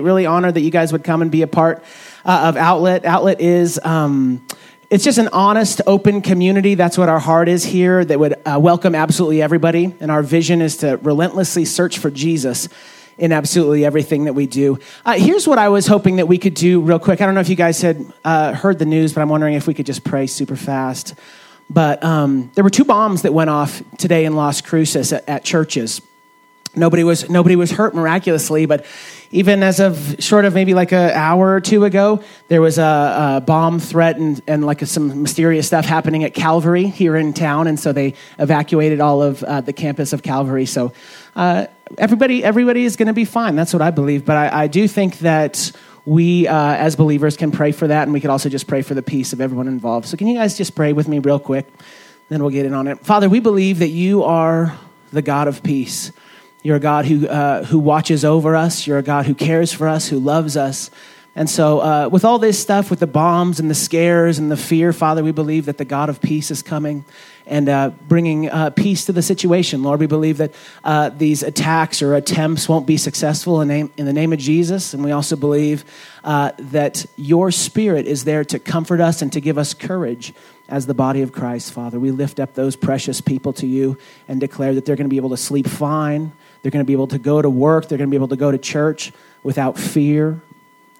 Really honored that you guys would come and be a part uh, of Outlet. Outlet is. Um, it's just an honest, open community. That's what our heart is here, that would uh, welcome absolutely everybody. And our vision is to relentlessly search for Jesus in absolutely everything that we do. Uh, here's what I was hoping that we could do real quick. I don't know if you guys had uh, heard the news, but I'm wondering if we could just pray super fast. But um, there were two bombs that went off today in Las Cruces at, at churches. Nobody was, nobody was hurt miraculously, but even as of short of maybe like an hour or two ago, there was a, a bomb threat and, and like a, some mysterious stuff happening at Calvary here in town. And so they evacuated all of uh, the campus of Calvary. So uh, everybody, everybody is going to be fine. That's what I believe. But I, I do think that we uh, as believers can pray for that. And we could also just pray for the peace of everyone involved. So can you guys just pray with me real quick? Then we'll get in on it. Father, we believe that you are the God of peace. You're a God who, uh, who watches over us. You're a God who cares for us, who loves us. And so, uh, with all this stuff, with the bombs and the scares and the fear, Father, we believe that the God of peace is coming and uh, bringing uh, peace to the situation. Lord, we believe that uh, these attacks or attempts won't be successful in, name, in the name of Jesus. And we also believe uh, that your Spirit is there to comfort us and to give us courage as the body of Christ, Father. We lift up those precious people to you and declare that they're going to be able to sleep fine they're going to be able to go to work. They're going to be able to go to church without fear.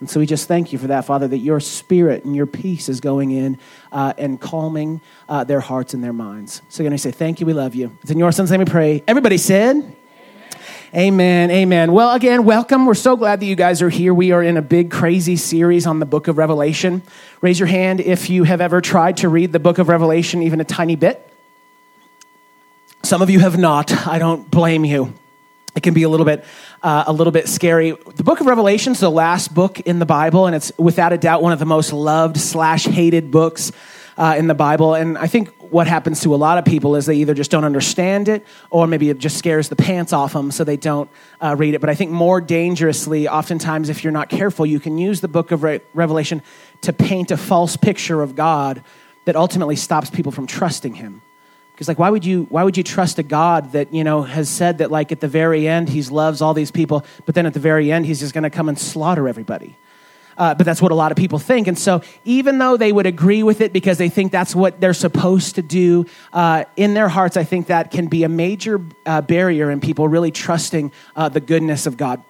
And so we just thank you for that, Father, that your spirit and your peace is going in uh, and calming uh, their hearts and their minds. So, again, I say thank you. We love you. It's in your son's name we pray. Everybody said, Amen. Amen. Well, again, welcome. We're so glad that you guys are here. We are in a big, crazy series on the book of Revelation. Raise your hand if you have ever tried to read the book of Revelation even a tiny bit. Some of you have not. I don't blame you it can be a little bit uh, a little bit scary. The book of revelation is the last book in the bible and it's without a doubt one of the most loved slash hated books uh, in the bible. And i think what happens to a lot of people is they either just don't understand it or maybe it just scares the pants off them so they don't uh, read it. But i think more dangerously oftentimes if you're not careful you can use the book of Re- revelation to paint a false picture of god that ultimately stops people from trusting him because like why would you why would you trust a God that, you know, has said that like at the very end he loves all these people, but then at the very end he's just going to come and slaughter everybody. Uh, but that's what a lot of people think. And so, even though they would agree with it because they think that's what they're supposed to do, uh, in their hearts, I think that can be a major uh, barrier in people really trusting uh, the goodness of God.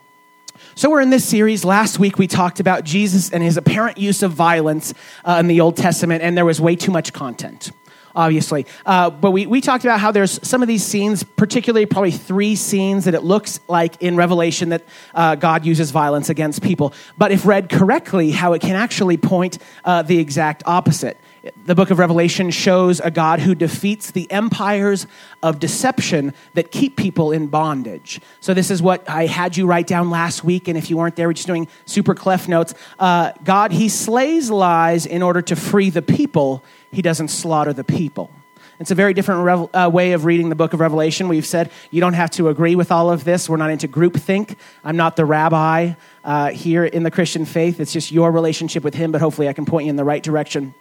So, we're in this series. Last week, we talked about Jesus and his apparent use of violence uh, in the Old Testament, and there was way too much content obviously. Uh, but we, we talked about how there's some of these scenes, particularly probably three scenes that it looks like in Revelation that uh, God uses violence against people. But if read correctly, how it can actually point uh, the exact opposite. The book of Revelation shows a God who defeats the empires of deception that keep people in bondage. So, this is what I had you write down last week. And if you weren't there, we're just doing super Cliff notes. Uh, God, He slays lies in order to free the people he doesn't slaughter the people. It's a very different rev- uh, way of reading the book of Revelation. We've said you don't have to agree with all of this. We're not into groupthink. I'm not the rabbi uh, here in the Christian faith. It's just your relationship with him, but hopefully I can point you in the right direction.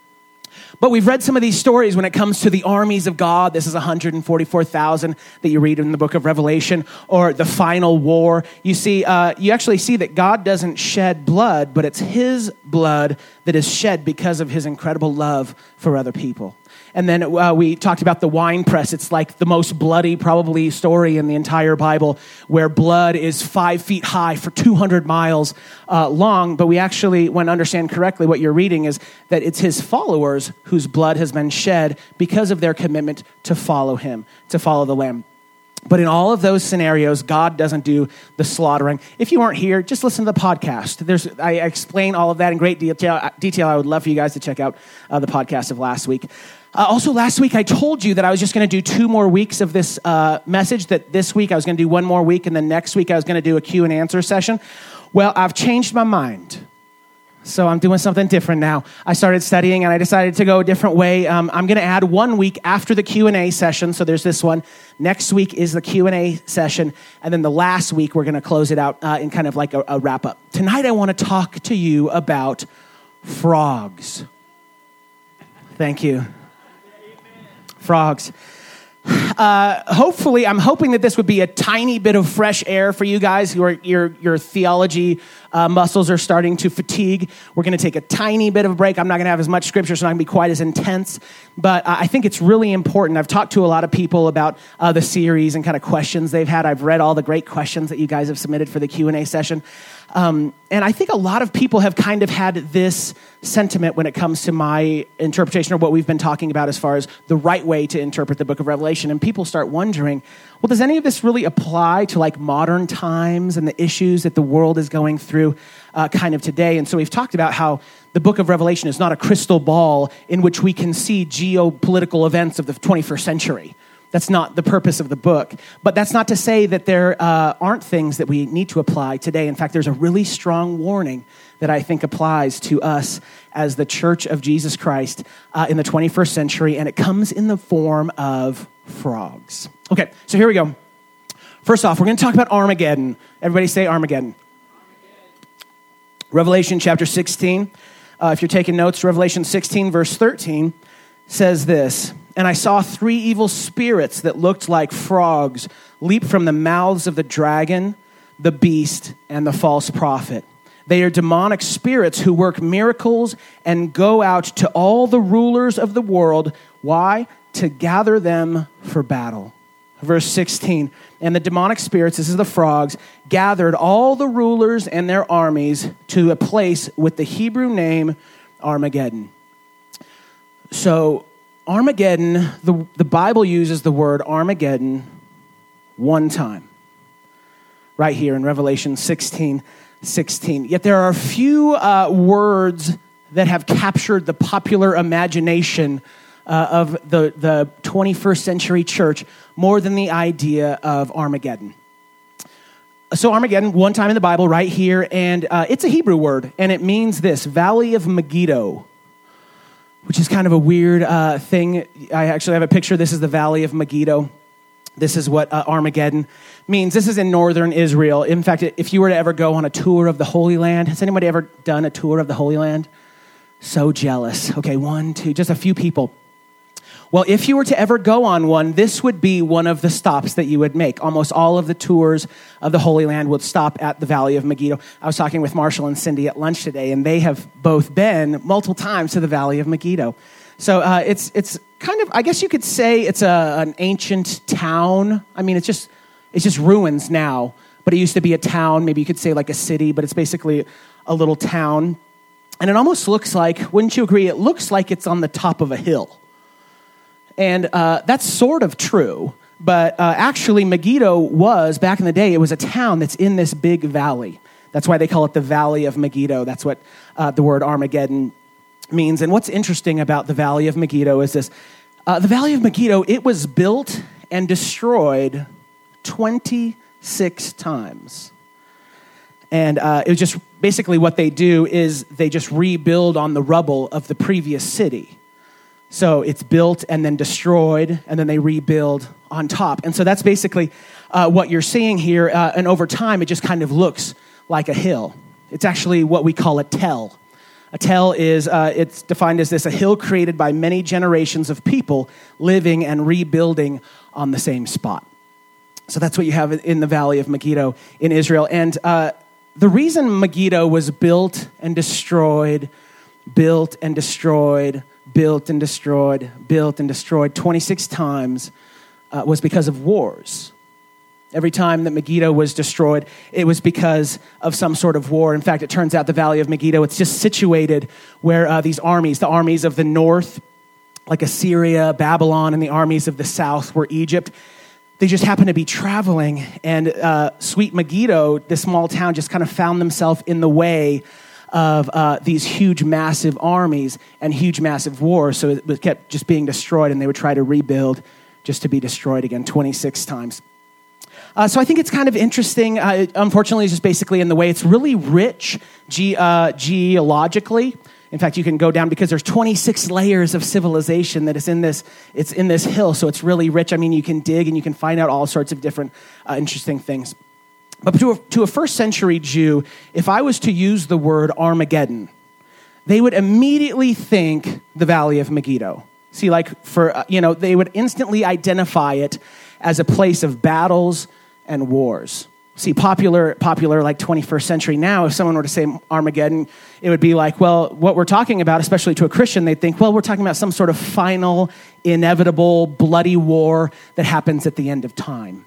But we've read some of these stories when it comes to the armies of God. This is 144,000 that you read in the book of Revelation, or the final war. You see, uh, you actually see that God doesn't shed blood, but it's His blood that is shed because of His incredible love for other people. And then uh, we talked about the wine press. It's like the most bloody, probably, story in the entire Bible where blood is five feet high for 200 miles uh, long. But we actually, when understand correctly, what you're reading is that it's his followers whose blood has been shed because of their commitment to follow him, to follow the Lamb. But in all of those scenarios, God doesn't do the slaughtering. If you weren't here, just listen to the podcast. There's, I explain all of that in great detail. detail. I would love for you guys to check out uh, the podcast of last week. Uh, also, last week I told you that I was just going to do two more weeks of this uh, message. That this week I was going to do one more week, and then next week I was going to do a Q and answer session. Well, I've changed my mind. So I'm doing something different now. I started studying and I decided to go a different way. Um, I'm going to add one week after the Q&A session. So there's this one. Next week is the Q&A session. And then the last week, we're going to close it out uh, in kind of like a, a wrap up. Tonight, I want to talk to you about frogs. Thank you. Frogs. uh, hopefully, I'm hoping that this would be a tiny bit of fresh air for you guys. Your, your, your theology uh, muscles are starting to fatigue. We're going to take a tiny bit of a break. I'm not going to have as much scripture, so it's not going to be quite as intense. But I think it's really important. I've talked to a lot of people about uh, the series and kind of questions they've had. I've read all the great questions that you guys have submitted for the Q&A session. Um, and I think a lot of people have kind of had this sentiment when it comes to my interpretation or what we've been talking about as far as the right way to interpret the book of Revelation. And people start wondering, well, does any of this really apply to like modern times and the issues that the world is going through uh, kind of today? And so we've talked about how the book of Revelation is not a crystal ball in which we can see geopolitical events of the 21st century. That's not the purpose of the book. But that's not to say that there uh, aren't things that we need to apply today. In fact, there's a really strong warning that I think applies to us as the church of Jesus Christ uh, in the 21st century, and it comes in the form of frogs. Okay, so here we go. First off, we're going to talk about Armageddon. Everybody say Armageddon. Revelation chapter 16. Uh, if you're taking notes, Revelation 16, verse 13 says this And I saw three evil spirits that looked like frogs leap from the mouths of the dragon, the beast, and the false prophet. They are demonic spirits who work miracles and go out to all the rulers of the world. Why? To gather them for battle. Verse 16. And the demonic spirits, this is the frogs, gathered all the rulers and their armies to a place with the Hebrew name Armageddon. So, Armageddon, the, the Bible uses the word Armageddon one time, right here in Revelation 16 16. Yet there are a few uh, words that have captured the popular imagination uh, of the, the 21st century church more than the idea of Armageddon. So, Armageddon, one time in the Bible, right here, and uh, it's a Hebrew word, and it means this Valley of Megiddo which is kind of a weird uh, thing. I actually have a picture. This is the Valley of Megiddo. This is what uh, Armageddon means. This is in northern Israel. In fact, if you were to ever go on a tour of the Holy Land, has anybody ever done a tour of the Holy Land? So jealous. Okay, one, two, just a few people. Well, if you were to ever go on one, this would be one of the stops that you would make. Almost all of the tours of the Holy Land would stop at the Valley of Megiddo. I was talking with Marshall and Cindy at lunch today, and they have both been multiple times to the Valley of Megiddo. So uh, it's, it's kind of, I guess you could say it's a, an ancient town. I mean, it's just, it's just ruins now, but it used to be a town. Maybe you could say like a city, but it's basically a little town. And it almost looks like, wouldn't you agree? It looks like it's on the top of a hill. And uh, that's sort of true. But uh, actually, Megiddo was, back in the day, it was a town that's in this big valley. That's why they call it the Valley of Megiddo. That's what uh, the word Armageddon means. And what's interesting about the Valley of Megiddo is this uh, the Valley of Megiddo, it was built and destroyed 26 times. And uh, it was just basically what they do is they just rebuild on the rubble of the previous city. So it's built and then destroyed, and then they rebuild on top. And so that's basically uh, what you're seeing here. Uh, and over time, it just kind of looks like a hill. It's actually what we call a tell. A tell is, uh, it's defined as this a hill created by many generations of people living and rebuilding on the same spot. So that's what you have in the Valley of Megiddo in Israel. And uh, the reason Megiddo was built and destroyed, built and destroyed, built and destroyed, built and destroyed 26 times uh, was because of wars. Every time that Megiddo was destroyed, it was because of some sort of war. In fact, it turns out the Valley of Megiddo, it's just situated where uh, these armies, the armies of the north, like Assyria, Babylon, and the armies of the south were Egypt, they just happened to be traveling. And uh, sweet Megiddo, this small town, just kind of found themselves in the way of uh, these huge, massive armies and huge, massive wars. So it kept just being destroyed, and they would try to rebuild just to be destroyed again 26 times. Uh, so I think it's kind of interesting. Uh, unfortunately, it's just basically in the way it's really rich ge- uh, geologically. In fact, you can go down because there's 26 layers of civilization that is in this. It's in this hill, so it's really rich. I mean, you can dig and you can find out all sorts of different uh, interesting things. But to a, to a first century Jew, if I was to use the word Armageddon, they would immediately think the Valley of Megiddo. See, like for, uh, you know, they would instantly identify it as a place of battles and wars. See, popular, popular like 21st century now, if someone were to say Armageddon, it would be like, well, what we're talking about, especially to a Christian, they'd think, well, we're talking about some sort of final, inevitable, bloody war that happens at the end of time.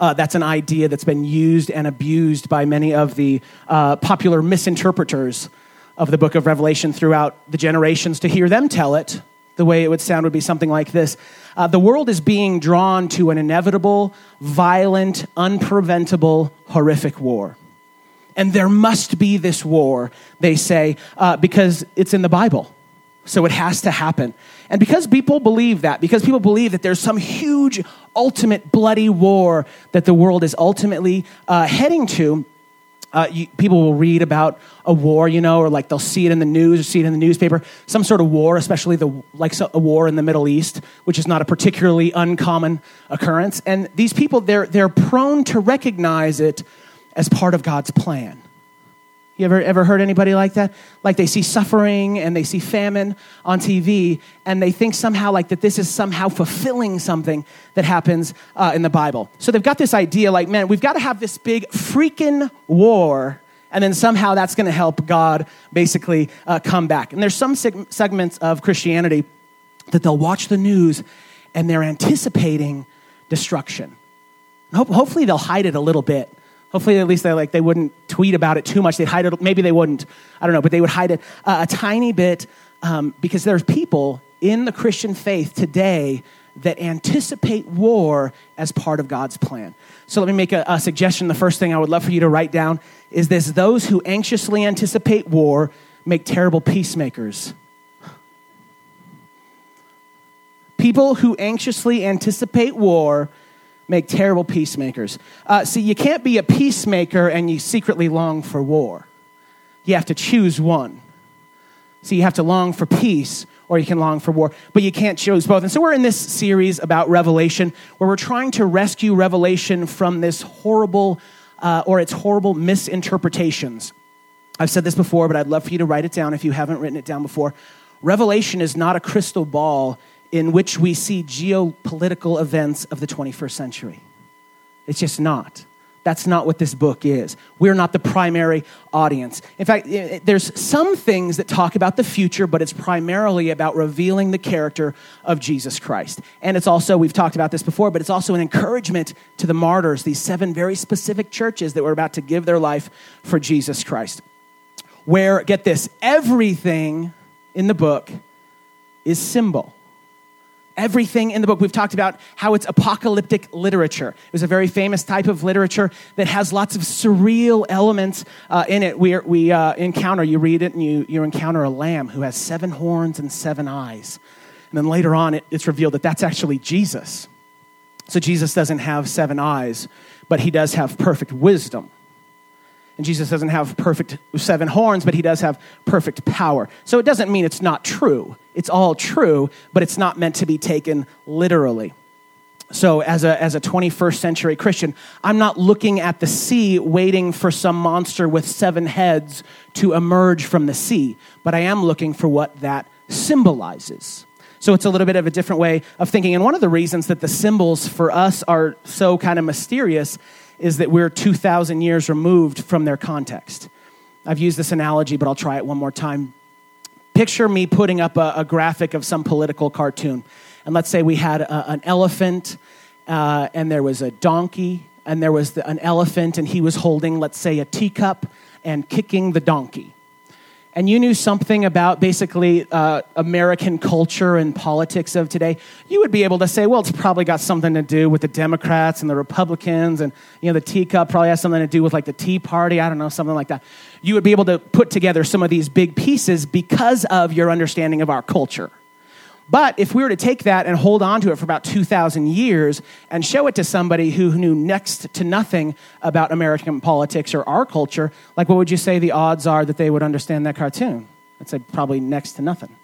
Uh, that's an idea that's been used and abused by many of the uh, popular misinterpreters of the book of Revelation throughout the generations to hear them tell it the way it would sound would be something like this uh, The world is being drawn to an inevitable, violent, unpreventable, horrific war. And there must be this war, they say, uh, because it's in the Bible. So it has to happen. And because people believe that, because people believe that there's some huge, ultimate, bloody war that the world is ultimately uh, heading to, uh, you, people will read about a war, you know, or like they'll see it in the news or see it in the newspaper, some sort of war, especially the like a war in the Middle East, which is not a particularly uncommon occurrence. And these people, they're they're prone to recognize it as part of God's plan. You ever, ever heard anybody like that? Like they see suffering and they see famine on TV and they think somehow like that this is somehow fulfilling something that happens uh, in the Bible. So they've got this idea like, man, we've got to have this big freaking war and then somehow that's going to help God basically uh, come back. And there's some seg- segments of Christianity that they'll watch the news and they're anticipating destruction. Ho- hopefully they'll hide it a little bit Hopefully, at least they like they wouldn't tweet about it too much. They'd hide it. Maybe they wouldn't. I don't know, but they would hide it uh, a tiny bit um, because there's people in the Christian faith today that anticipate war as part of God's plan. So let me make a, a suggestion. The first thing I would love for you to write down is this: those who anxiously anticipate war make terrible peacemakers. People who anxiously anticipate war make terrible peacemakers. Uh, see, you can't be a peacemaker and you secretly long for war. You have to choose one. So you have to long for peace or you can long for war, but you can't choose both. And so we're in this series about Revelation where we're trying to rescue Revelation from this horrible uh, or its horrible misinterpretations. I've said this before, but I'd love for you to write it down if you haven't written it down before. Revelation is not a crystal ball in which we see geopolitical events of the 21st century. It's just not. That's not what this book is. We're not the primary audience. In fact, there's some things that talk about the future, but it's primarily about revealing the character of Jesus Christ. And it's also, we've talked about this before, but it's also an encouragement to the martyrs, these seven very specific churches that were about to give their life for Jesus Christ. Where, get this, everything in the book is symbol everything in the book. We've talked about how it's apocalyptic literature. It was a very famous type of literature that has lots of surreal elements uh, in it. We, we uh, encounter, you read it, and you, you encounter a lamb who has seven horns and seven eyes. And then later on, it, it's revealed that that's actually Jesus. So Jesus doesn't have seven eyes, but he does have perfect wisdom. And Jesus doesn't have perfect seven horns, but he does have perfect power. So it doesn't mean it's not true. It's all true, but it's not meant to be taken literally. So, as a, as a 21st century Christian, I'm not looking at the sea waiting for some monster with seven heads to emerge from the sea, but I am looking for what that symbolizes. So, it's a little bit of a different way of thinking. And one of the reasons that the symbols for us are so kind of mysterious is that we're 2,000 years removed from their context. I've used this analogy, but I'll try it one more time. Picture me putting up a, a graphic of some political cartoon. And let's say we had a, an elephant, uh, and there was a donkey, and there was the, an elephant, and he was holding, let's say, a teacup and kicking the donkey and you knew something about basically uh, American culture and politics of today, you would be able to say, well, it's probably got something to do with the Democrats and the Republicans, and you know, the teacup probably has something to do with like the Tea Party. I don't know, something like that. You would be able to put together some of these big pieces because of your understanding of our culture. But if we were to take that and hold on to it for about 2,000 years and show it to somebody who knew next to nothing about American politics or our culture, like what would you say the odds are that they would understand that cartoon? I'd say probably next to nothing.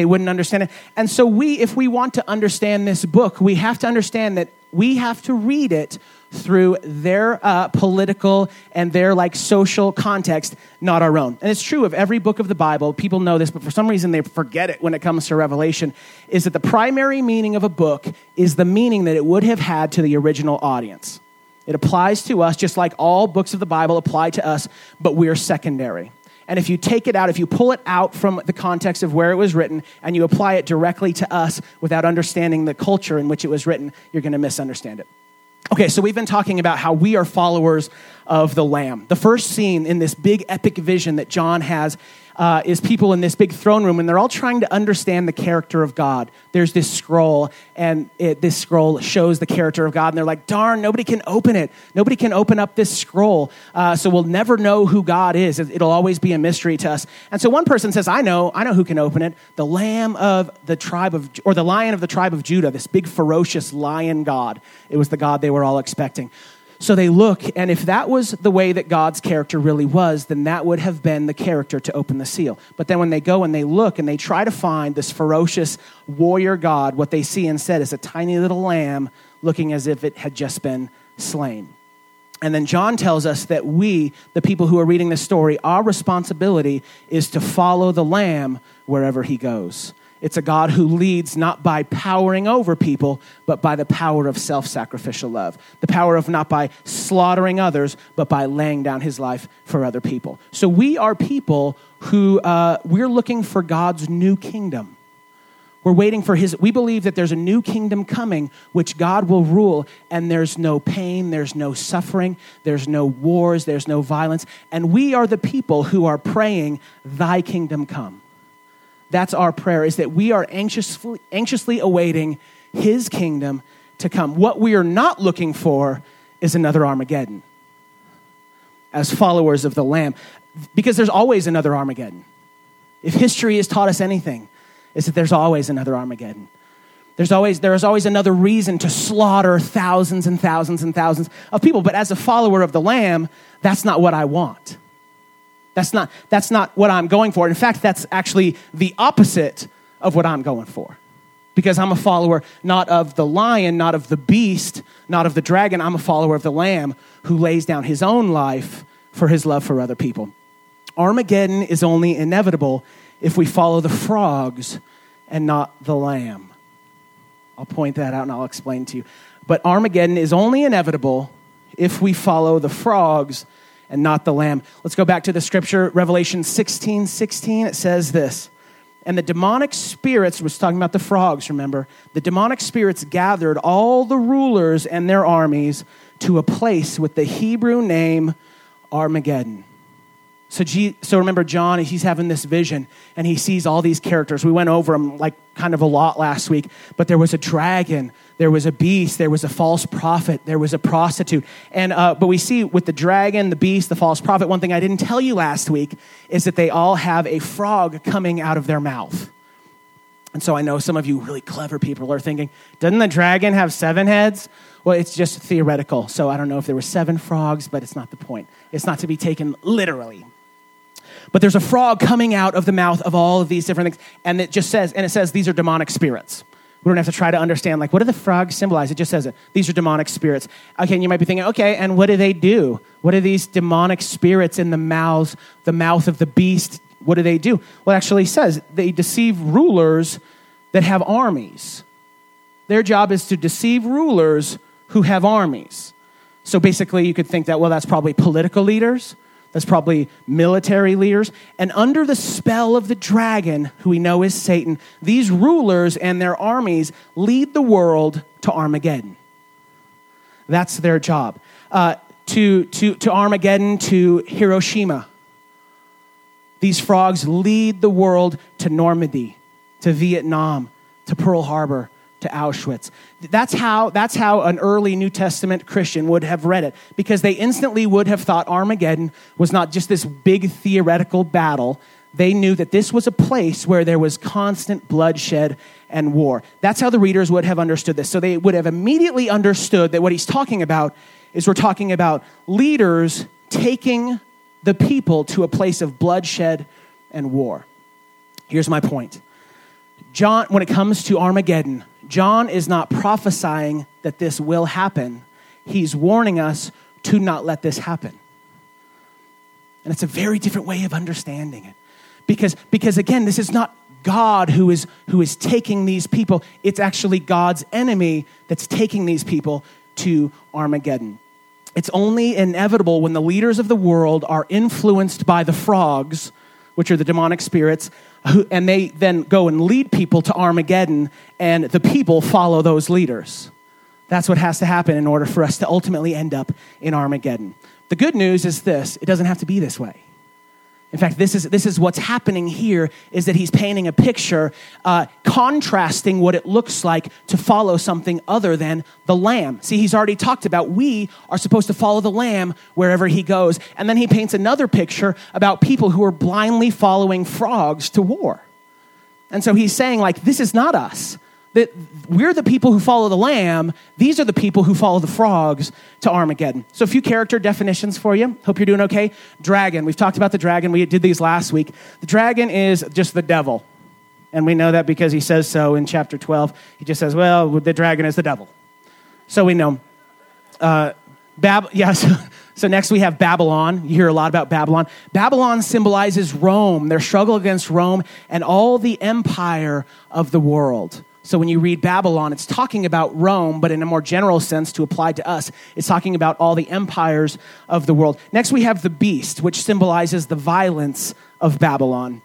They wouldn't understand it. And so, we, if we want to understand this book, we have to understand that we have to read it through their uh, political and their like social context, not our own. And it's true of every book of the Bible. People know this, but for some reason they forget it when it comes to Revelation. Is that the primary meaning of a book is the meaning that it would have had to the original audience. It applies to us just like all books of the Bible apply to us, but we're secondary. And if you take it out, if you pull it out from the context of where it was written and you apply it directly to us without understanding the culture in which it was written, you're going to misunderstand it. Okay, so we've been talking about how we are followers of the Lamb. The first scene in this big epic vision that John has uh, is people in this big throne room, and they're all trying to understand the character of God. There's this scroll, and it, this scroll shows the character of God, and they're like, darn, nobody can open it. Nobody can open up this scroll, uh, so we'll never know who God is. It'll always be a mystery to us. And so one person says, I know, I know who can open it. The lamb of the tribe of, or the lion of the tribe of Judah, this big ferocious lion God. It was the God they were all expecting. So they look, and if that was the way that God's character really was, then that would have been the character to open the seal. But then when they go and they look and they try to find this ferocious warrior God, what they see instead is a tiny little lamb looking as if it had just been slain. And then John tells us that we, the people who are reading this story, our responsibility is to follow the lamb wherever he goes. It's a God who leads not by powering over people, but by the power of self sacrificial love. The power of not by slaughtering others, but by laying down his life for other people. So we are people who uh, we're looking for God's new kingdom. We're waiting for his, we believe that there's a new kingdom coming which God will rule, and there's no pain, there's no suffering, there's no wars, there's no violence. And we are the people who are praying, Thy kingdom come. That's our prayer, is that we are anxiously, anxiously awaiting his kingdom to come. What we are not looking for is another Armageddon as followers of the Lamb, because there's always another Armageddon. If history has taught us anything, is that there's always another Armageddon. There's always, there is always another reason to slaughter thousands and thousands and thousands of people. But as a follower of the Lamb, that's not what I want. That's not, that's not what I'm going for. In fact, that's actually the opposite of what I'm going for. Because I'm a follower not of the lion, not of the beast, not of the dragon. I'm a follower of the lamb who lays down his own life for his love for other people. Armageddon is only inevitable if we follow the frogs and not the lamb. I'll point that out and I'll explain to you. But Armageddon is only inevitable if we follow the frogs and not the lamb. Let's go back to the scripture, Revelation 16 16. It says this. And the demonic spirits, was talking about the frogs, remember? The demonic spirits gathered all the rulers and their armies to a place with the Hebrew name Armageddon. So, G, so remember, John, he's having this vision and he sees all these characters. We went over them like kind of a lot last week, but there was a dragon, there was a beast, there was a false prophet, there was a prostitute. And, uh, but we see with the dragon, the beast, the false prophet, one thing I didn't tell you last week is that they all have a frog coming out of their mouth. And so I know some of you really clever people are thinking, doesn't the dragon have seven heads? Well, it's just theoretical. So I don't know if there were seven frogs, but it's not the point. It's not to be taken literally. But there's a frog coming out of the mouth of all of these different things. And it just says, and it says these are demonic spirits. We don't have to try to understand, like, what do the frogs symbolize? It just says it. These are demonic spirits. Okay, and you might be thinking, okay, and what do they do? What are these demonic spirits in the mouths, the mouth of the beast? What do they do? Well, it actually says they deceive rulers that have armies. Their job is to deceive rulers who have armies. So basically, you could think that, well, that's probably political leaders that's probably military leaders. And under the spell of the dragon, who we know is Satan, these rulers and their armies lead the world to Armageddon. That's their job. Uh, to, to, to Armageddon, to Hiroshima. These frogs lead the world to Normandy, to Vietnam, to Pearl Harbor, to Auschwitz. That's how, that's how an early New Testament Christian would have read it, because they instantly would have thought Armageddon was not just this big theoretical battle. They knew that this was a place where there was constant bloodshed and war. That's how the readers would have understood this. So they would have immediately understood that what he's talking about is we're talking about leaders taking the people to a place of bloodshed and war. Here's my point John, when it comes to Armageddon, John is not prophesying that this will happen, he's warning us to not let this happen. And it's a very different way of understanding it. Because, because again, this is not God who is, who is taking these people, it's actually God's enemy that's taking these people to Armageddon. It's only inevitable when the leaders of the world are influenced by the frogs, which are the demonic spirits, who, and they then go and lead people to Armageddon, and the people follow those leaders. That's what has to happen in order for us to ultimately end up in Armageddon. The good news is this it doesn't have to be this way. In fact, this is, this is what's happening here is that he's painting a picture, uh, contrasting what it looks like to follow something other than the lamb. See, he's already talked about we are supposed to follow the lamb wherever he goes. And then he paints another picture about people who are blindly following frogs to war. And so he's saying, like, this is not us that we're the people who follow the lamb. These are the people who follow the frogs to armageddon. So a few character definitions for you. Hope you're doing okay. Dragon. We've talked about the dragon. We did these last week. The dragon is just the devil. And we know that because he says so in chapter 12 he just says well the dragon is the devil. So we know. Uh, Bab- so next we have Babylon. You hear a lot about Babylon. Babylon symbolizes Rome, their struggle against Rome, and all the empire of the world. So when you read Babylon, it's talking about Rome, but in a more general sense to apply to us, it's talking about all the empires of the world. Next, we have the beast, which symbolizes the violence of Babylon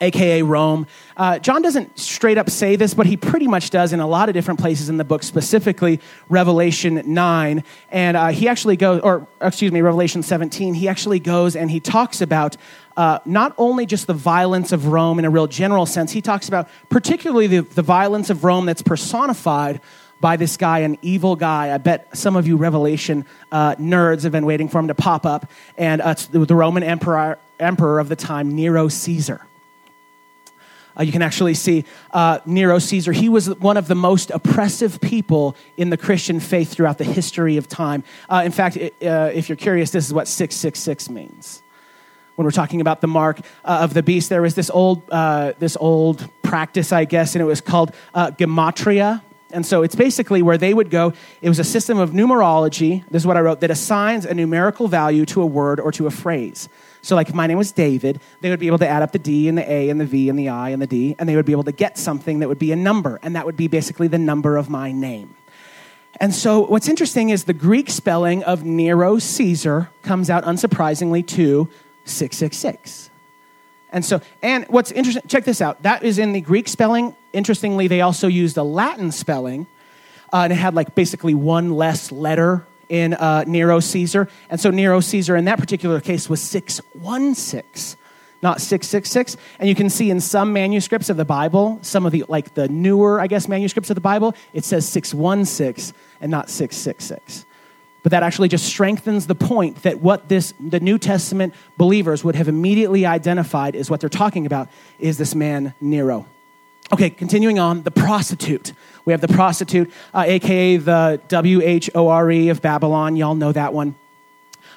aka Rome. Uh, John doesn't straight up say this, but he pretty much does in a lot of different places in the book, specifically Revelation 9. And uh, he actually goes, or excuse me, Revelation 17, he actually goes and he talks about uh, not only just the violence of Rome in a real general sense, he talks about particularly the, the violence of Rome that's personified by this guy, an evil guy. I bet some of you Revelation uh, nerds have been waiting for him to pop up. And uh, the Roman emperor, emperor of the time, Nero Caesar. Uh, you can actually see uh, Nero Caesar. He was one of the most oppressive people in the Christian faith throughout the history of time. Uh, in fact, it, uh, if you're curious, this is what 666 means when we're talking about the mark uh, of the beast, there was this old, uh, this old practice, I guess, and it was called gematria. And so it's basically where they would go. It was a system of numerology. This is what I wrote that assigns a numerical value to a word or to a phrase. So, like if my name was David, they would be able to add up the D and the A and the V and the I and the D, and they would be able to get something that would be a number, and that would be basically the number of my name. And so, what's interesting is the Greek spelling of Nero Caesar comes out unsurprisingly to 666. And so, and what's interesting, check this out. That is in the Greek spelling. Interestingly, they also used a Latin spelling, uh, and it had like basically one less letter in uh, Nero Caesar. And so Nero Caesar in that particular case was 616, not 666. And you can see in some manuscripts of the Bible, some of the like the newer, I guess, manuscripts of the Bible, it says 616 and not 666. But that actually just strengthens the point that what this, the New Testament believers would have immediately identified is what they're talking about is this man Nero. Okay, continuing on, the prostitute. We have the prostitute, uh, aka the W H O R E of Babylon. Y'all know that one.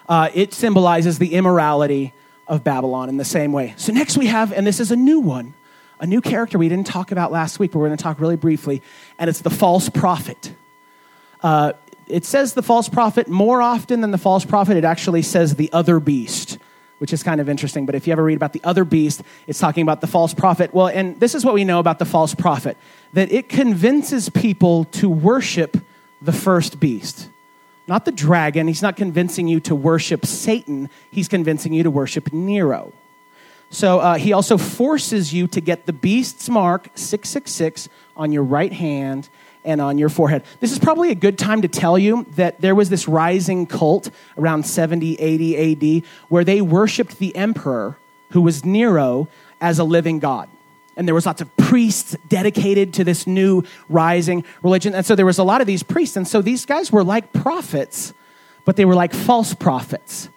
Uh, it symbolizes the immorality of Babylon in the same way. So, next we have, and this is a new one, a new character we didn't talk about last week, but we're going to talk really briefly, and it's the false prophet. Uh, it says the false prophet more often than the false prophet. It actually says the other beast, which is kind of interesting. But if you ever read about the other beast, it's talking about the false prophet. Well, and this is what we know about the false prophet that it convinces people to worship the first beast. Not the dragon. He's not convincing you to worship Satan. He's convincing you to worship Nero. So uh, he also forces you to get the beast's mark, 666, on your right hand and on your forehead. This is probably a good time to tell you that there was this rising cult around 70, 80 AD where they worshiped the emperor, who was Nero, as a living god. And there was lots of priests dedicated to this new rising religion. And so there was a lot of these priests. And so these guys were like prophets, but they were like false prophets.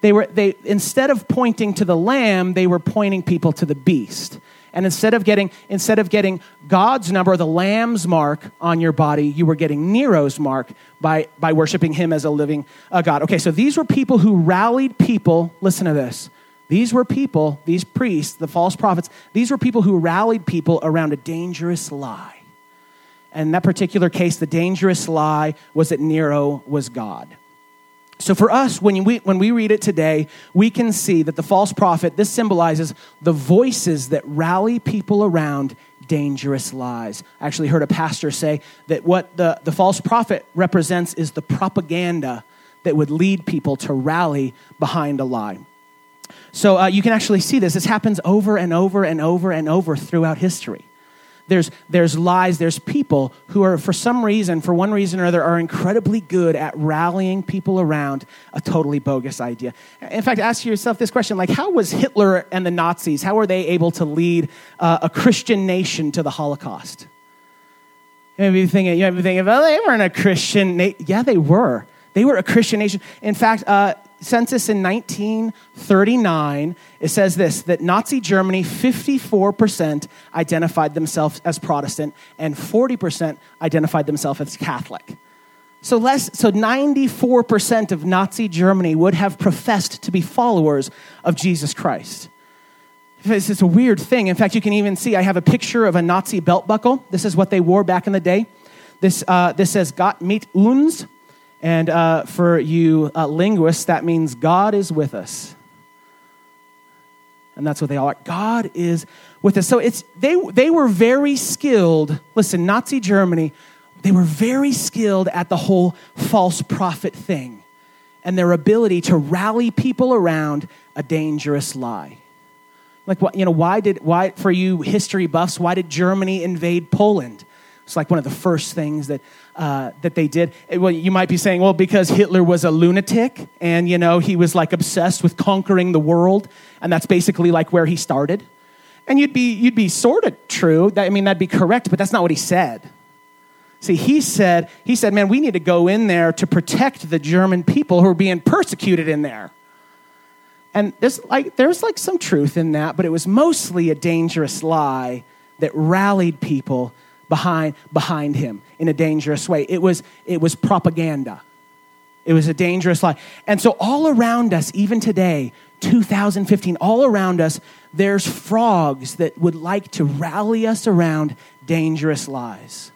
They were, they, instead of pointing to the lamb, they were pointing people to the beast. And instead of getting, instead of getting God's number, the lamb's mark on your body, you were getting Nero's mark by, by worshiping him as a living uh, God. Okay, so these were people who rallied people. Listen to this. These were people, these priests, the false prophets, these were people who rallied people around a dangerous lie. And in that particular case, the dangerous lie was that Nero was God. So for us, when we, when we read it today, we can see that the false prophet, this symbolizes the voices that rally people around dangerous lies. I actually heard a pastor say that what the, the false prophet represents is the propaganda that would lead people to rally behind a lie. So uh, you can actually see this. This happens over and over and over and over throughout history there's, there's lies, there's people who are, for some reason, for one reason or other, are incredibly good at rallying people around a totally bogus idea. In fact, ask yourself this question like, how was Hitler and the Nazis, how were they able to lead uh, a Christian nation to the Holocaust? You might be thinking, you might be thinking, well, they weren't a Christian nation. Yeah, they were. They were a Christian nation. In fact, uh, census in 1939, it says this that Nazi Germany, 54% identified themselves as Protestant and 40% identified themselves as Catholic. So, less, so 94% of Nazi Germany would have professed to be followers of Jesus Christ. This is a weird thing. In fact, you can even see I have a picture of a Nazi belt buckle. This is what they wore back in the day. This, uh, this says Gott mit uns, and uh, for you uh, linguists, that means God is with us. And that's what they all are. God is with us. So it's, they, they were very skilled. Listen, Nazi Germany, they were very skilled at the whole false prophet thing and their ability to rally people around a dangerous lie. Like, you know, why did, why, for you history buffs, why did Germany invade Poland? It's like one of the first things that, uh, that they did. Well, you might be saying, well, because Hitler was a lunatic and, you know, he was like obsessed with conquering the world, and that's basically like where he started. And you'd be, you'd be sort of true. I mean, that'd be correct, but that's not what he said. See, he said, he said, man, we need to go in there to protect the German people who are being persecuted in there. And there's like, there's like some truth in that, but it was mostly a dangerous lie that rallied people behind, behind him in a dangerous way. It was, it was propaganda. It was a dangerous lie. And so, all around us, even today, 2015, all around us, there's frogs that would like to rally us around dangerous lies.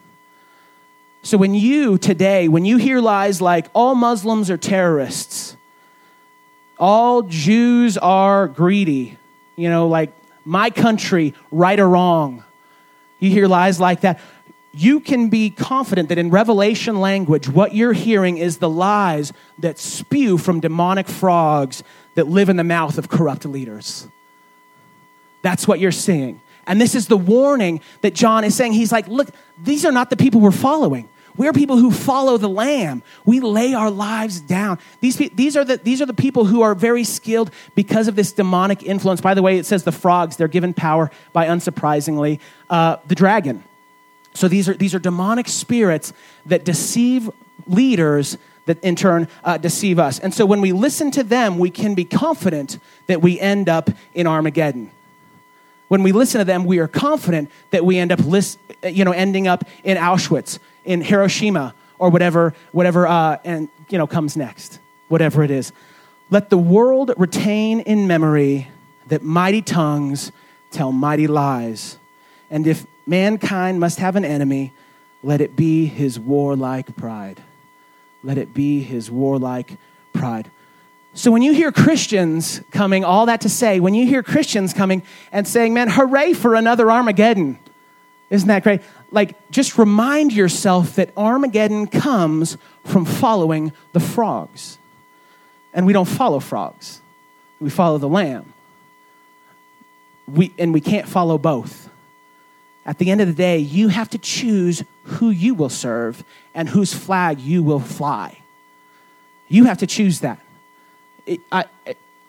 So, when you today, when you hear lies like all Muslims are terrorists, all Jews are greedy, you know, like my country, right or wrong, you hear lies like that. You can be confident that in Revelation language, what you're hearing is the lies that spew from demonic frogs that live in the mouth of corrupt leaders. That's what you're seeing. And this is the warning that John is saying. He's like, look, these are not the people we're following. We're people who follow the Lamb. We lay our lives down. These, these, are the, these are the people who are very skilled because of this demonic influence. By the way, it says the frogs, they're given power by, unsurprisingly, uh, the dragon. So these are, these are demonic spirits that deceive leaders that in turn uh, deceive us. And so when we listen to them, we can be confident that we end up in Armageddon. When we listen to them, we are confident that we end up, list, you know, ending up in Auschwitz in Hiroshima or whatever, whatever, uh, and you know, comes next, whatever it is. Let the world retain in memory that mighty tongues tell mighty lies. And if mankind must have an enemy, let it be his warlike pride. Let it be his warlike pride. So when you hear Christians coming, all that to say, when you hear Christians coming and saying, man, hooray for another Armageddon, isn't that great? Like, just remind yourself that Armageddon comes from following the frogs. And we don't follow frogs, we follow the Lamb. We, and we can't follow both. At the end of the day, you have to choose who you will serve and whose flag you will fly. You have to choose that. It, I,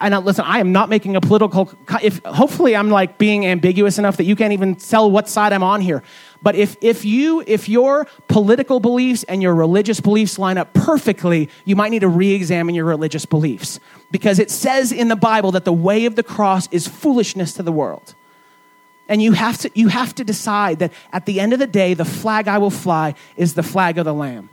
and I, listen, I am not making a political. If hopefully I'm like being ambiguous enough that you can't even tell what side I'm on here. But if if you if your political beliefs and your religious beliefs line up perfectly, you might need to re-examine your religious beliefs because it says in the Bible that the way of the cross is foolishness to the world. And you have to you have to decide that at the end of the day, the flag I will fly is the flag of the Lamb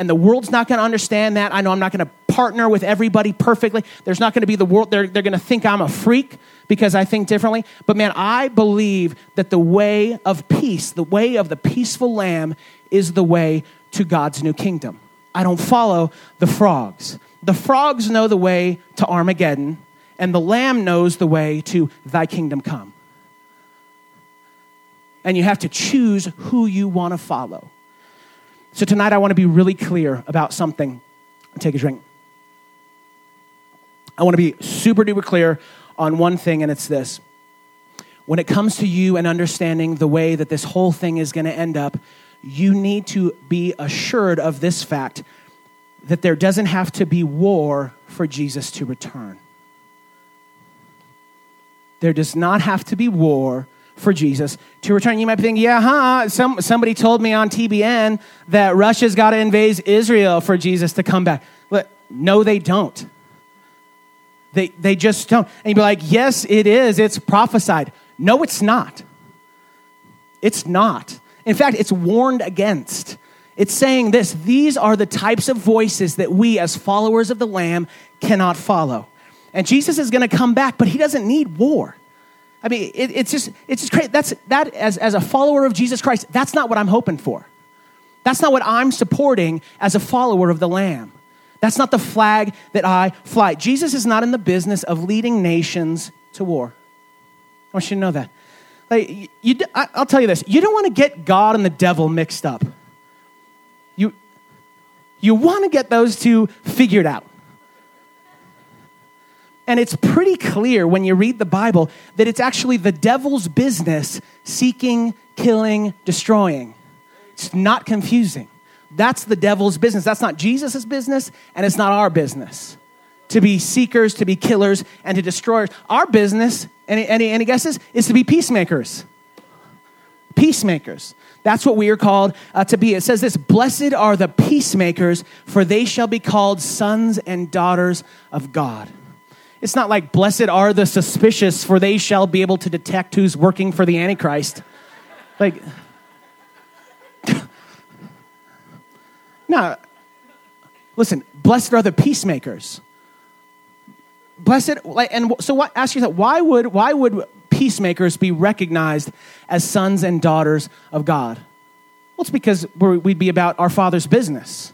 and the world's not going to understand that. I know I'm not going to partner with everybody perfectly. There's not going to be the world, they're, they're going to think I'm a freak because I think differently. But man, I believe that the way of peace, the way of the peaceful lamb, is the way to God's new kingdom. I don't follow the frogs. The frogs know the way to Armageddon, and the lamb knows the way to thy kingdom come. And you have to choose who you want to follow. So tonight I want to be really clear about something. Take a drink. I want to be super duper clear on one thing, and it's this. When it comes to you and understanding the way that this whole thing is going to end up, you need to be assured of this fact that there doesn't have to be war for Jesus to return. There does not have to be war for Jesus to return. You might be thinking, yeah, huh? Some, somebody told me on TBN that Russia's got to invade Israel for Jesus to come back. But no, they don't. They, they just don't. And you'd be like, yes, it is. It's prophesied. No, it's not. It's not. In fact, it's warned against. It's saying this these are the types of voices that we, as followers of the Lamb, cannot follow. And Jesus is going to come back, but he doesn't need war. I mean, it, it's just, it's just crazy. That's, that, as, as a follower of Jesus Christ, that's not what I'm hoping for. That's not what I'm supporting as a follower of the Lamb. That's not the flag that I fly. Jesus is not in the business of leading nations to war. I want you to know that. Like, you, I'll tell you this you don't want to get God and the devil mixed up. You, you want to get those two figured out. And it's pretty clear when you read the Bible that it's actually the devil's business seeking, killing, destroying. It's not confusing. That's the devil's business. That's not Jesus' business, and it's not our business. To be seekers, to be killers, and to destroyers. Our business, any, any, any guesses, is to be peacemakers. Peacemakers. That's what we are called uh, to be. It says this Blessed are the peacemakers, for they shall be called sons and daughters of God. It's not like, blessed are the suspicious, for they shall be able to detect who's working for the Antichrist. Like, no. Listen, blessed are the peacemakers. Blessed, like, and so what, ask yourself, why would, why would peacemakers be recognized as sons and daughters of God? Well, it's because we'd be about our Father's business.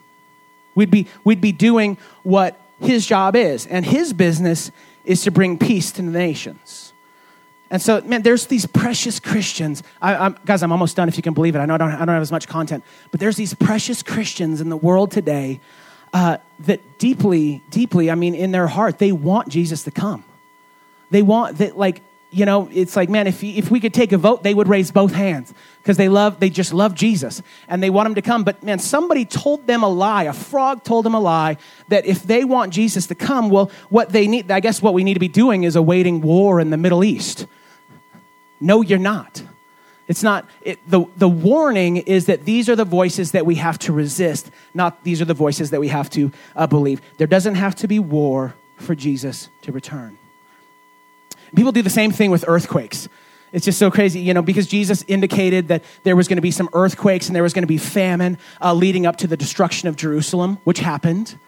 We'd be, we'd be doing what his job is. And his business is to bring peace to the nations. And so, man, there's these precious Christians. I, I'm, guys, I'm almost done if you can believe it. I know I don't, I don't have as much content, but there's these precious Christians in the world today uh, that deeply, deeply, I mean, in their heart, they want Jesus to come. They want that, like, you know, it's like, man, if, if we could take a vote, they would raise both hands because they love, they just love Jesus and they want him to come. But man, somebody told them a lie. A frog told them a lie that if they want Jesus to come, well, what they need, I guess what we need to be doing is awaiting war in the Middle East. No, you're not. It's not, it, the, the warning is that these are the voices that we have to resist, not these are the voices that we have to uh, believe. There doesn't have to be war for Jesus to return. People do the same thing with earthquakes. It's just so crazy, you know, because Jesus indicated that there was going to be some earthquakes and there was going to be famine uh, leading up to the destruction of Jerusalem, which happened.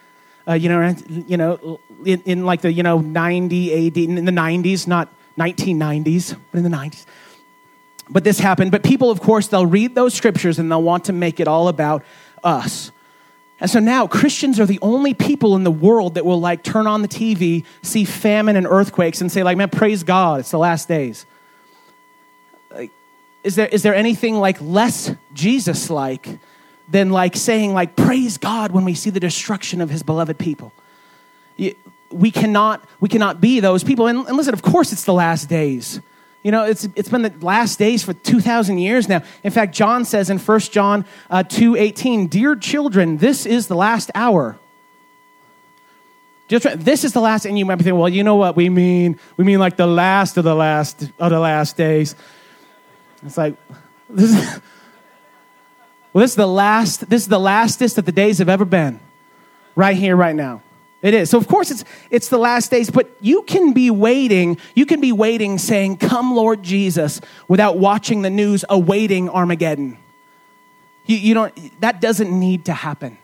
Uh, you know, you know, in, in, like the you know 90 AD, in the 90s, not 1990s, but in the 90s. But this happened. But people, of course, they'll read those scriptures and they'll want to make it all about us. And so now Christians are the only people in the world that will like turn on the TV, see famine and earthquakes, and say, like, man, praise God, it's the last days. Like, is there, is there anything like less Jesus like than like saying, like, praise God when we see the destruction of his beloved people? We cannot, we cannot be those people. And, and listen, of course it's the last days. You know, it's, it's been the last days for 2,000 years now. In fact, John says in 1 John uh, 2 18, Dear children, this is the last hour. This is the last, and you might be thinking, well, you know what we mean? We mean like the last of the last of the last days. It's like, this is, well, this is the last, this is the lastest that the days have ever been. Right here, right now. It is. So of course it's it's the last days, but you can be waiting, you can be waiting saying, "Come Lord Jesus," without watching the news awaiting Armageddon. You, you don't that doesn't need to happen.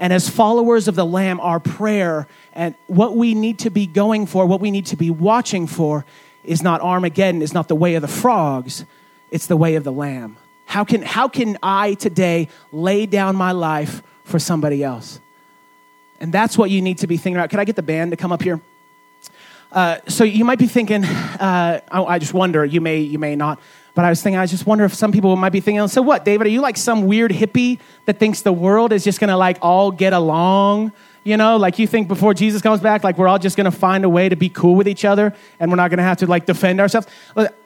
And as followers of the Lamb, our prayer and what we need to be going for, what we need to be watching for is not Armageddon, is not the way of the frogs, it's the way of the lamb. How can, how can I today lay down my life for somebody else? And that's what you need to be thinking about. Could I get the band to come up here? Uh, so you might be thinking, uh, I, I, just wonder, you may, you may not, but I was thinking, I just wonder if some people might be thinking, so what, David, are you like some weird hippie that thinks the world is just gonna like all get along? You know, like you think before Jesus comes back, like we're all just gonna find a way to be cool with each other and we're not gonna have to like defend ourselves.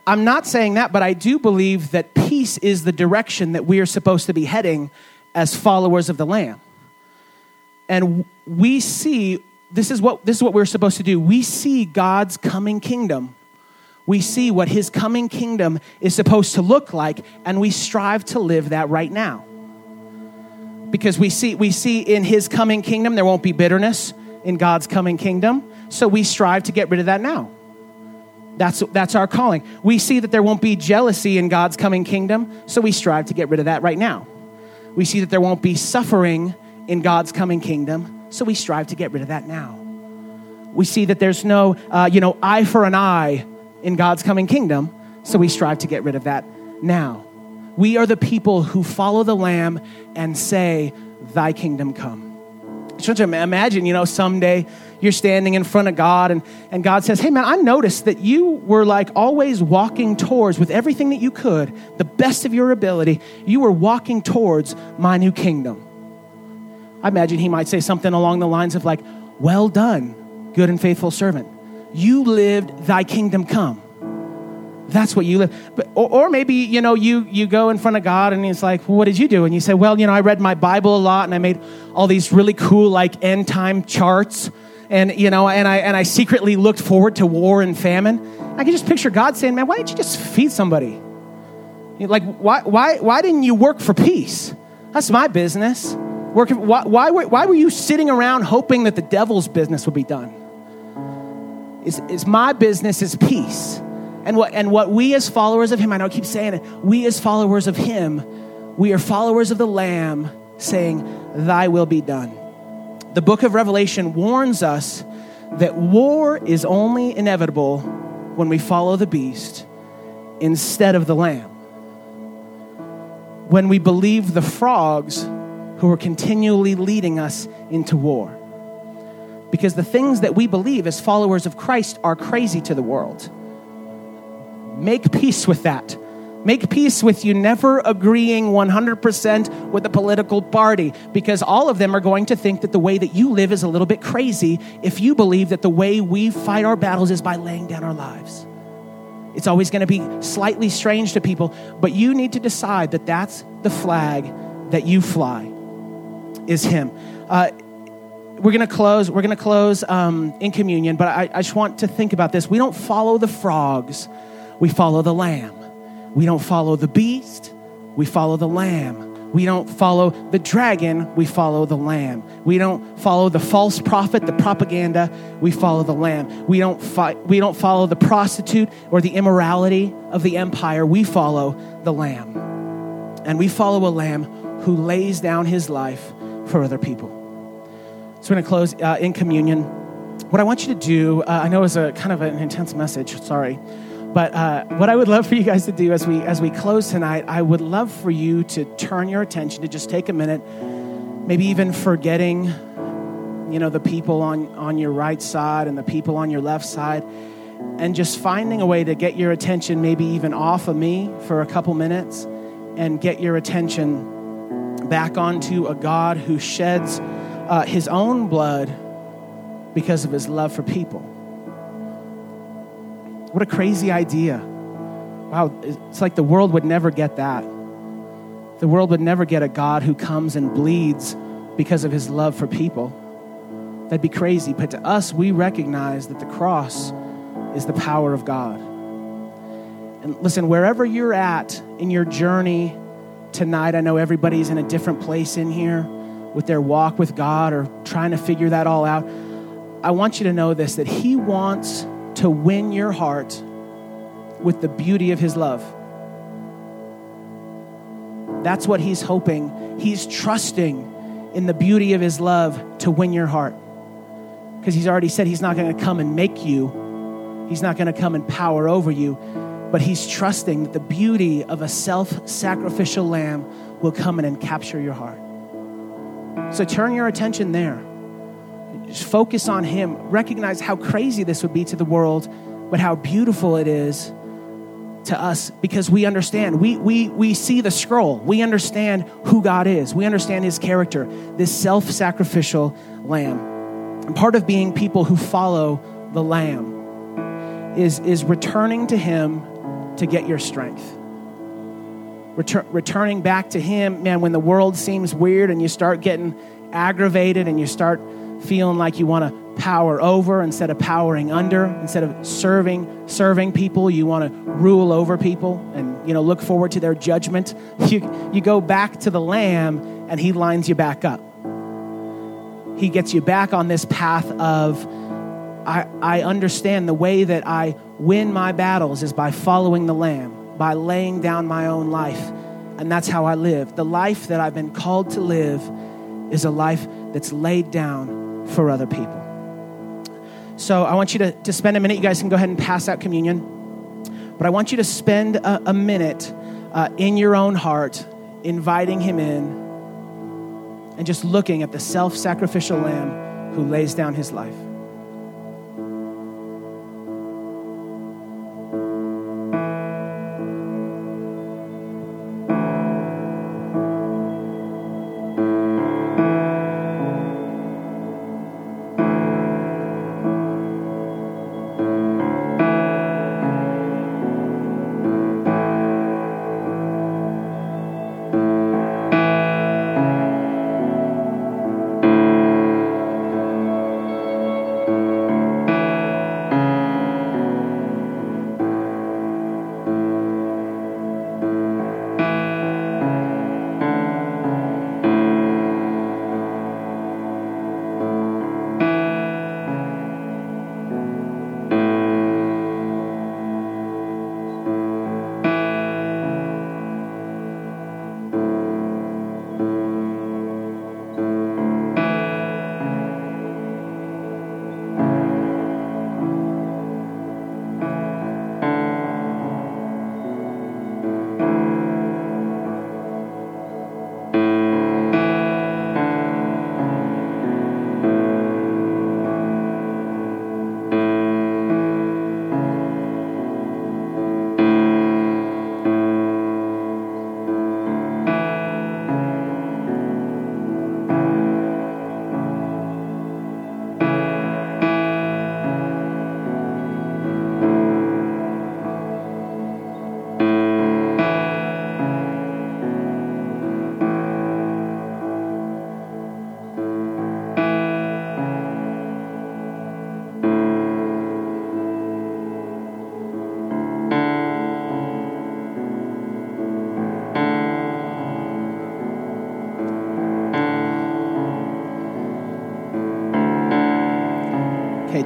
I'm not saying that, but I do believe that peace is the direction that we are supposed to be heading as followers of the Lamb. And we see this is what this is what we're supposed to do. We see God's coming kingdom. We see what his coming kingdom is supposed to look like and we strive to live that right now. Because we see we see in his coming kingdom there won't be bitterness in God's coming kingdom. So we strive to get rid of that now. That's, that's our calling. We see that there won't be jealousy in God's coming kingdom, so we strive to get rid of that right now. We see that there won't be suffering in God's coming kingdom, so we strive to get rid of that now. We see that there's no, uh, you know, eye for an eye in God's coming kingdom, so we strive to get rid of that now. We are the people who follow the Lamb and say, Thy kingdom come. Just imagine, you know, someday you're standing in front of God and, and God says, Hey, man, I noticed that you were like always walking towards, with everything that you could, the best of your ability, you were walking towards my new kingdom. I imagine he might say something along the lines of, like, Well done, good and faithful servant. You lived thy kingdom come. That's what you live. But, or, or, maybe, you know, you, you go in front of God and he's like, well, what did you do? And you say, well, you know, I read my Bible a lot and I made all these really cool, like, end time charts. And, you know, and I, and I secretly looked forward to war and famine. I can just picture God saying, man, why didn't you just feed somebody? Like, why, why, why didn't you work for peace? That's my business. Why, why, why were you sitting around hoping that the devil's business would be done? It's, it's my business is peace. And what, and what we as followers of him, I know I keep saying it, we as followers of him, we are followers of the Lamb saying, Thy will be done. The book of Revelation warns us that war is only inevitable when we follow the beast instead of the lamb. When we believe the frogs who are continually leading us into war. Because the things that we believe as followers of Christ are crazy to the world. Make peace with that. Make peace with you never agreeing 100% with a political party because all of them are going to think that the way that you live is a little bit crazy if you believe that the way we fight our battles is by laying down our lives. It's always going to be slightly strange to people, but you need to decide that that's the flag that you fly is him. Uh, we're going to close. We're going to close um, in communion, but I, I just want to think about this. We don't follow the frogs, we follow the lamb. We don't follow the beast, we follow the lamb. We don't follow the dragon, we follow the lamb. We don't follow the false prophet, the propaganda, we follow the lamb. We don't, fi- we don't follow the prostitute or the immorality of the empire, we follow the lamb. And we follow a lamb who lays down his life for other people. So we're going to close uh, in communion. What I want you to do, uh, I know it's a kind of an intense message, sorry, but uh, what I would love for you guys to do as we as we close tonight, I would love for you to turn your attention to just take a minute, maybe even forgetting, you know, the people on on your right side and the people on your left side, and just finding a way to get your attention, maybe even off of me for a couple minutes, and get your attention back onto a God who sheds uh, his own blood because of his love for people. What a crazy idea. Wow, it's like the world would never get that. The world would never get a God who comes and bleeds because of his love for people. That'd be crazy. But to us, we recognize that the cross is the power of God. And listen, wherever you're at in your journey tonight. I know everybody's in a different place in here with their walk with God or trying to figure that all out. I want you to know this that He wants to win your heart with the beauty of His love. That's what He's hoping. He's trusting in the beauty of His love to win your heart. Because He's already said He's not going to come and make you, He's not going to come and power over you, but he's trusting that the beauty of a self sacrificial lamb will come in and capture your heart. So turn your attention there. Just focus on him. Recognize how crazy this would be to the world, but how beautiful it is to us because we understand. We, we, we see the scroll. We understand who God is. We understand his character, this self sacrificial lamb. And part of being people who follow the lamb is, is returning to him to get your strength. Retur- returning back to him, man, when the world seems weird and you start getting aggravated and you start feeling like you want to power over instead of powering under instead of serving serving people you want to rule over people and you know look forward to their judgment you, you go back to the lamb and he lines you back up he gets you back on this path of I, I understand the way that i win my battles is by following the lamb by laying down my own life and that's how i live the life that i've been called to live is a life that's laid down for other people. So I want you to, to spend a minute. You guys can go ahead and pass out communion. But I want you to spend a, a minute uh, in your own heart, inviting Him in, and just looking at the self sacrificial Lamb who lays down His life.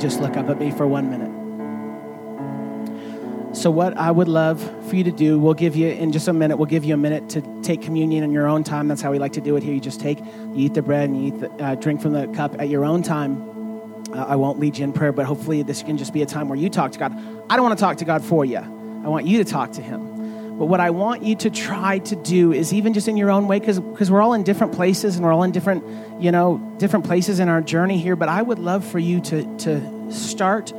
Just look up at me for one minute. So, what I would love for you to do, we'll give you in just a minute, we'll give you a minute to take communion in your own time. That's how we like to do it here. You just take, you eat the bread and you eat the, uh, drink from the cup at your own time. Uh, I won't lead you in prayer, but hopefully this can just be a time where you talk to God. I don't want to talk to God for you, I want you to talk to Him. But what I want you to try to do is even just in your own way, because we're all in different places and we're all in different, you know, different places in our journey here. But I would love for you to to start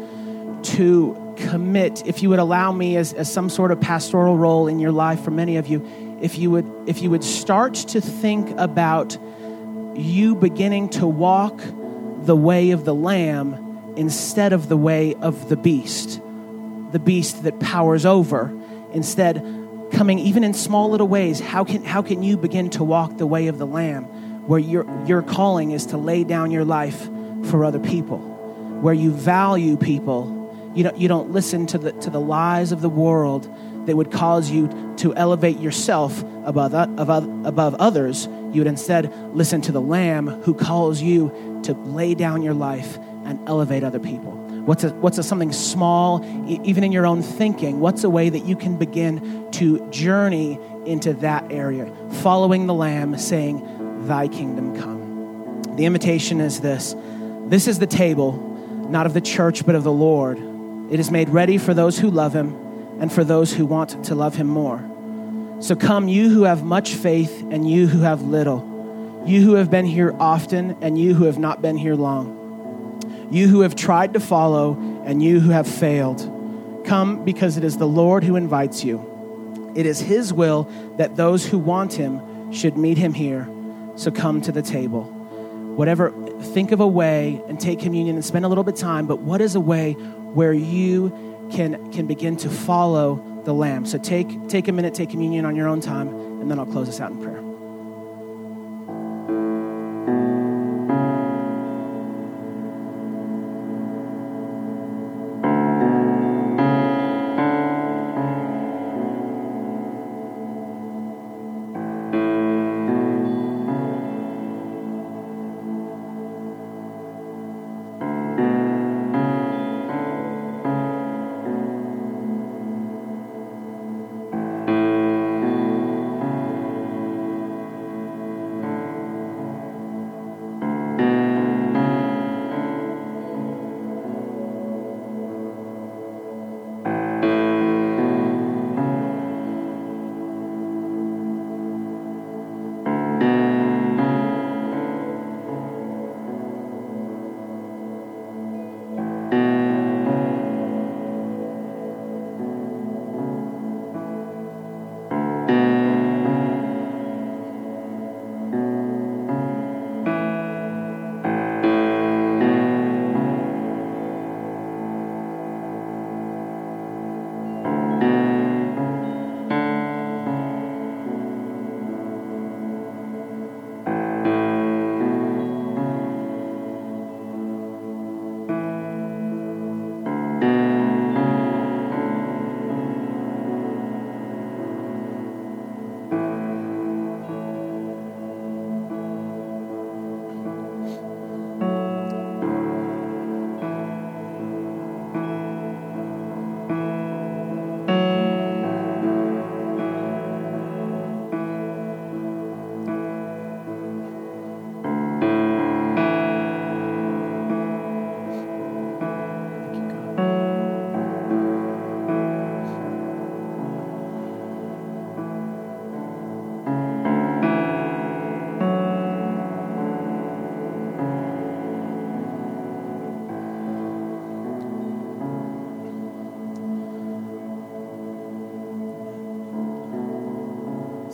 to commit, if you would allow me as, as some sort of pastoral role in your life for many of you, if you would if you would start to think about you beginning to walk the way of the lamb instead of the way of the beast, the beast that powers over, instead coming even in small little ways, how can how can you begin to walk the way of the lamb where your your calling is to lay down your life for other people? where you value people. You don't, you don't listen to the, to the lies of the world that would cause you to elevate yourself above, above, above others. You would instead listen to the Lamb who calls you to lay down your life and elevate other people. What's, a, what's a, something small, even in your own thinking? What's a way that you can begin to journey into that area? Following the Lamb, saying, Thy kingdom come. The invitation is this this is the table not of the church, but of the Lord. It is made ready for those who love him and for those who want to love him more. So come, you who have much faith and you who have little, you who have been here often and you who have not been here long, you who have tried to follow and you who have failed. Come because it is the Lord who invites you. It is his will that those who want him should meet him here. So come to the table. Whatever, think of a way and take communion and spend a little bit of time, but what is a way where you can, can begin to follow the Lamb. So take, take a minute, take communion on your own time, and then I'll close us out in prayer.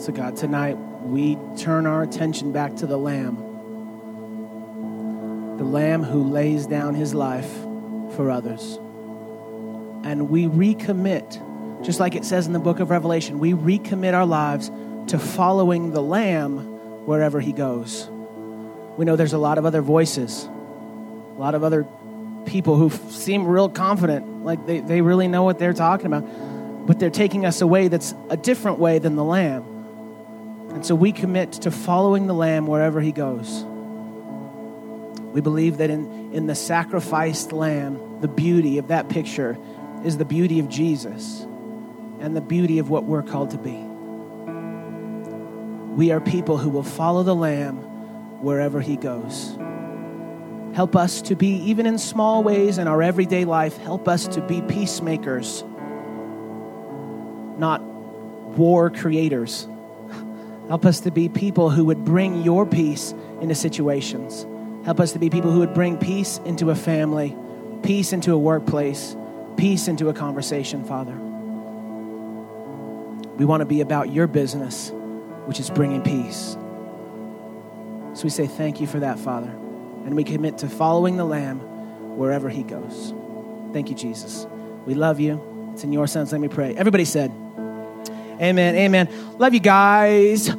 So, God, tonight we turn our attention back to the Lamb, the Lamb who lays down his life for others. And we recommit, just like it says in the book of Revelation, we recommit our lives to following the Lamb wherever he goes. We know there's a lot of other voices, a lot of other people who seem real confident, like they, they really know what they're talking about, but they're taking us away that's a different way than the Lamb. And so we commit to following the Lamb wherever he goes. We believe that in, in the sacrificed Lamb, the beauty of that picture is the beauty of Jesus and the beauty of what we're called to be. We are people who will follow the Lamb wherever he goes. Help us to be, even in small ways in our everyday life, help us to be peacemakers, not war creators. Help us to be people who would bring your peace into situations. Help us to be people who would bring peace into a family, peace into a workplace, peace into a conversation, Father. We want to be about your business, which is bringing peace. So we say thank you for that, Father. And we commit to following the Lamb wherever he goes. Thank you, Jesus. We love you. It's in your son's name we pray. Everybody said, Amen. Amen. Love you guys.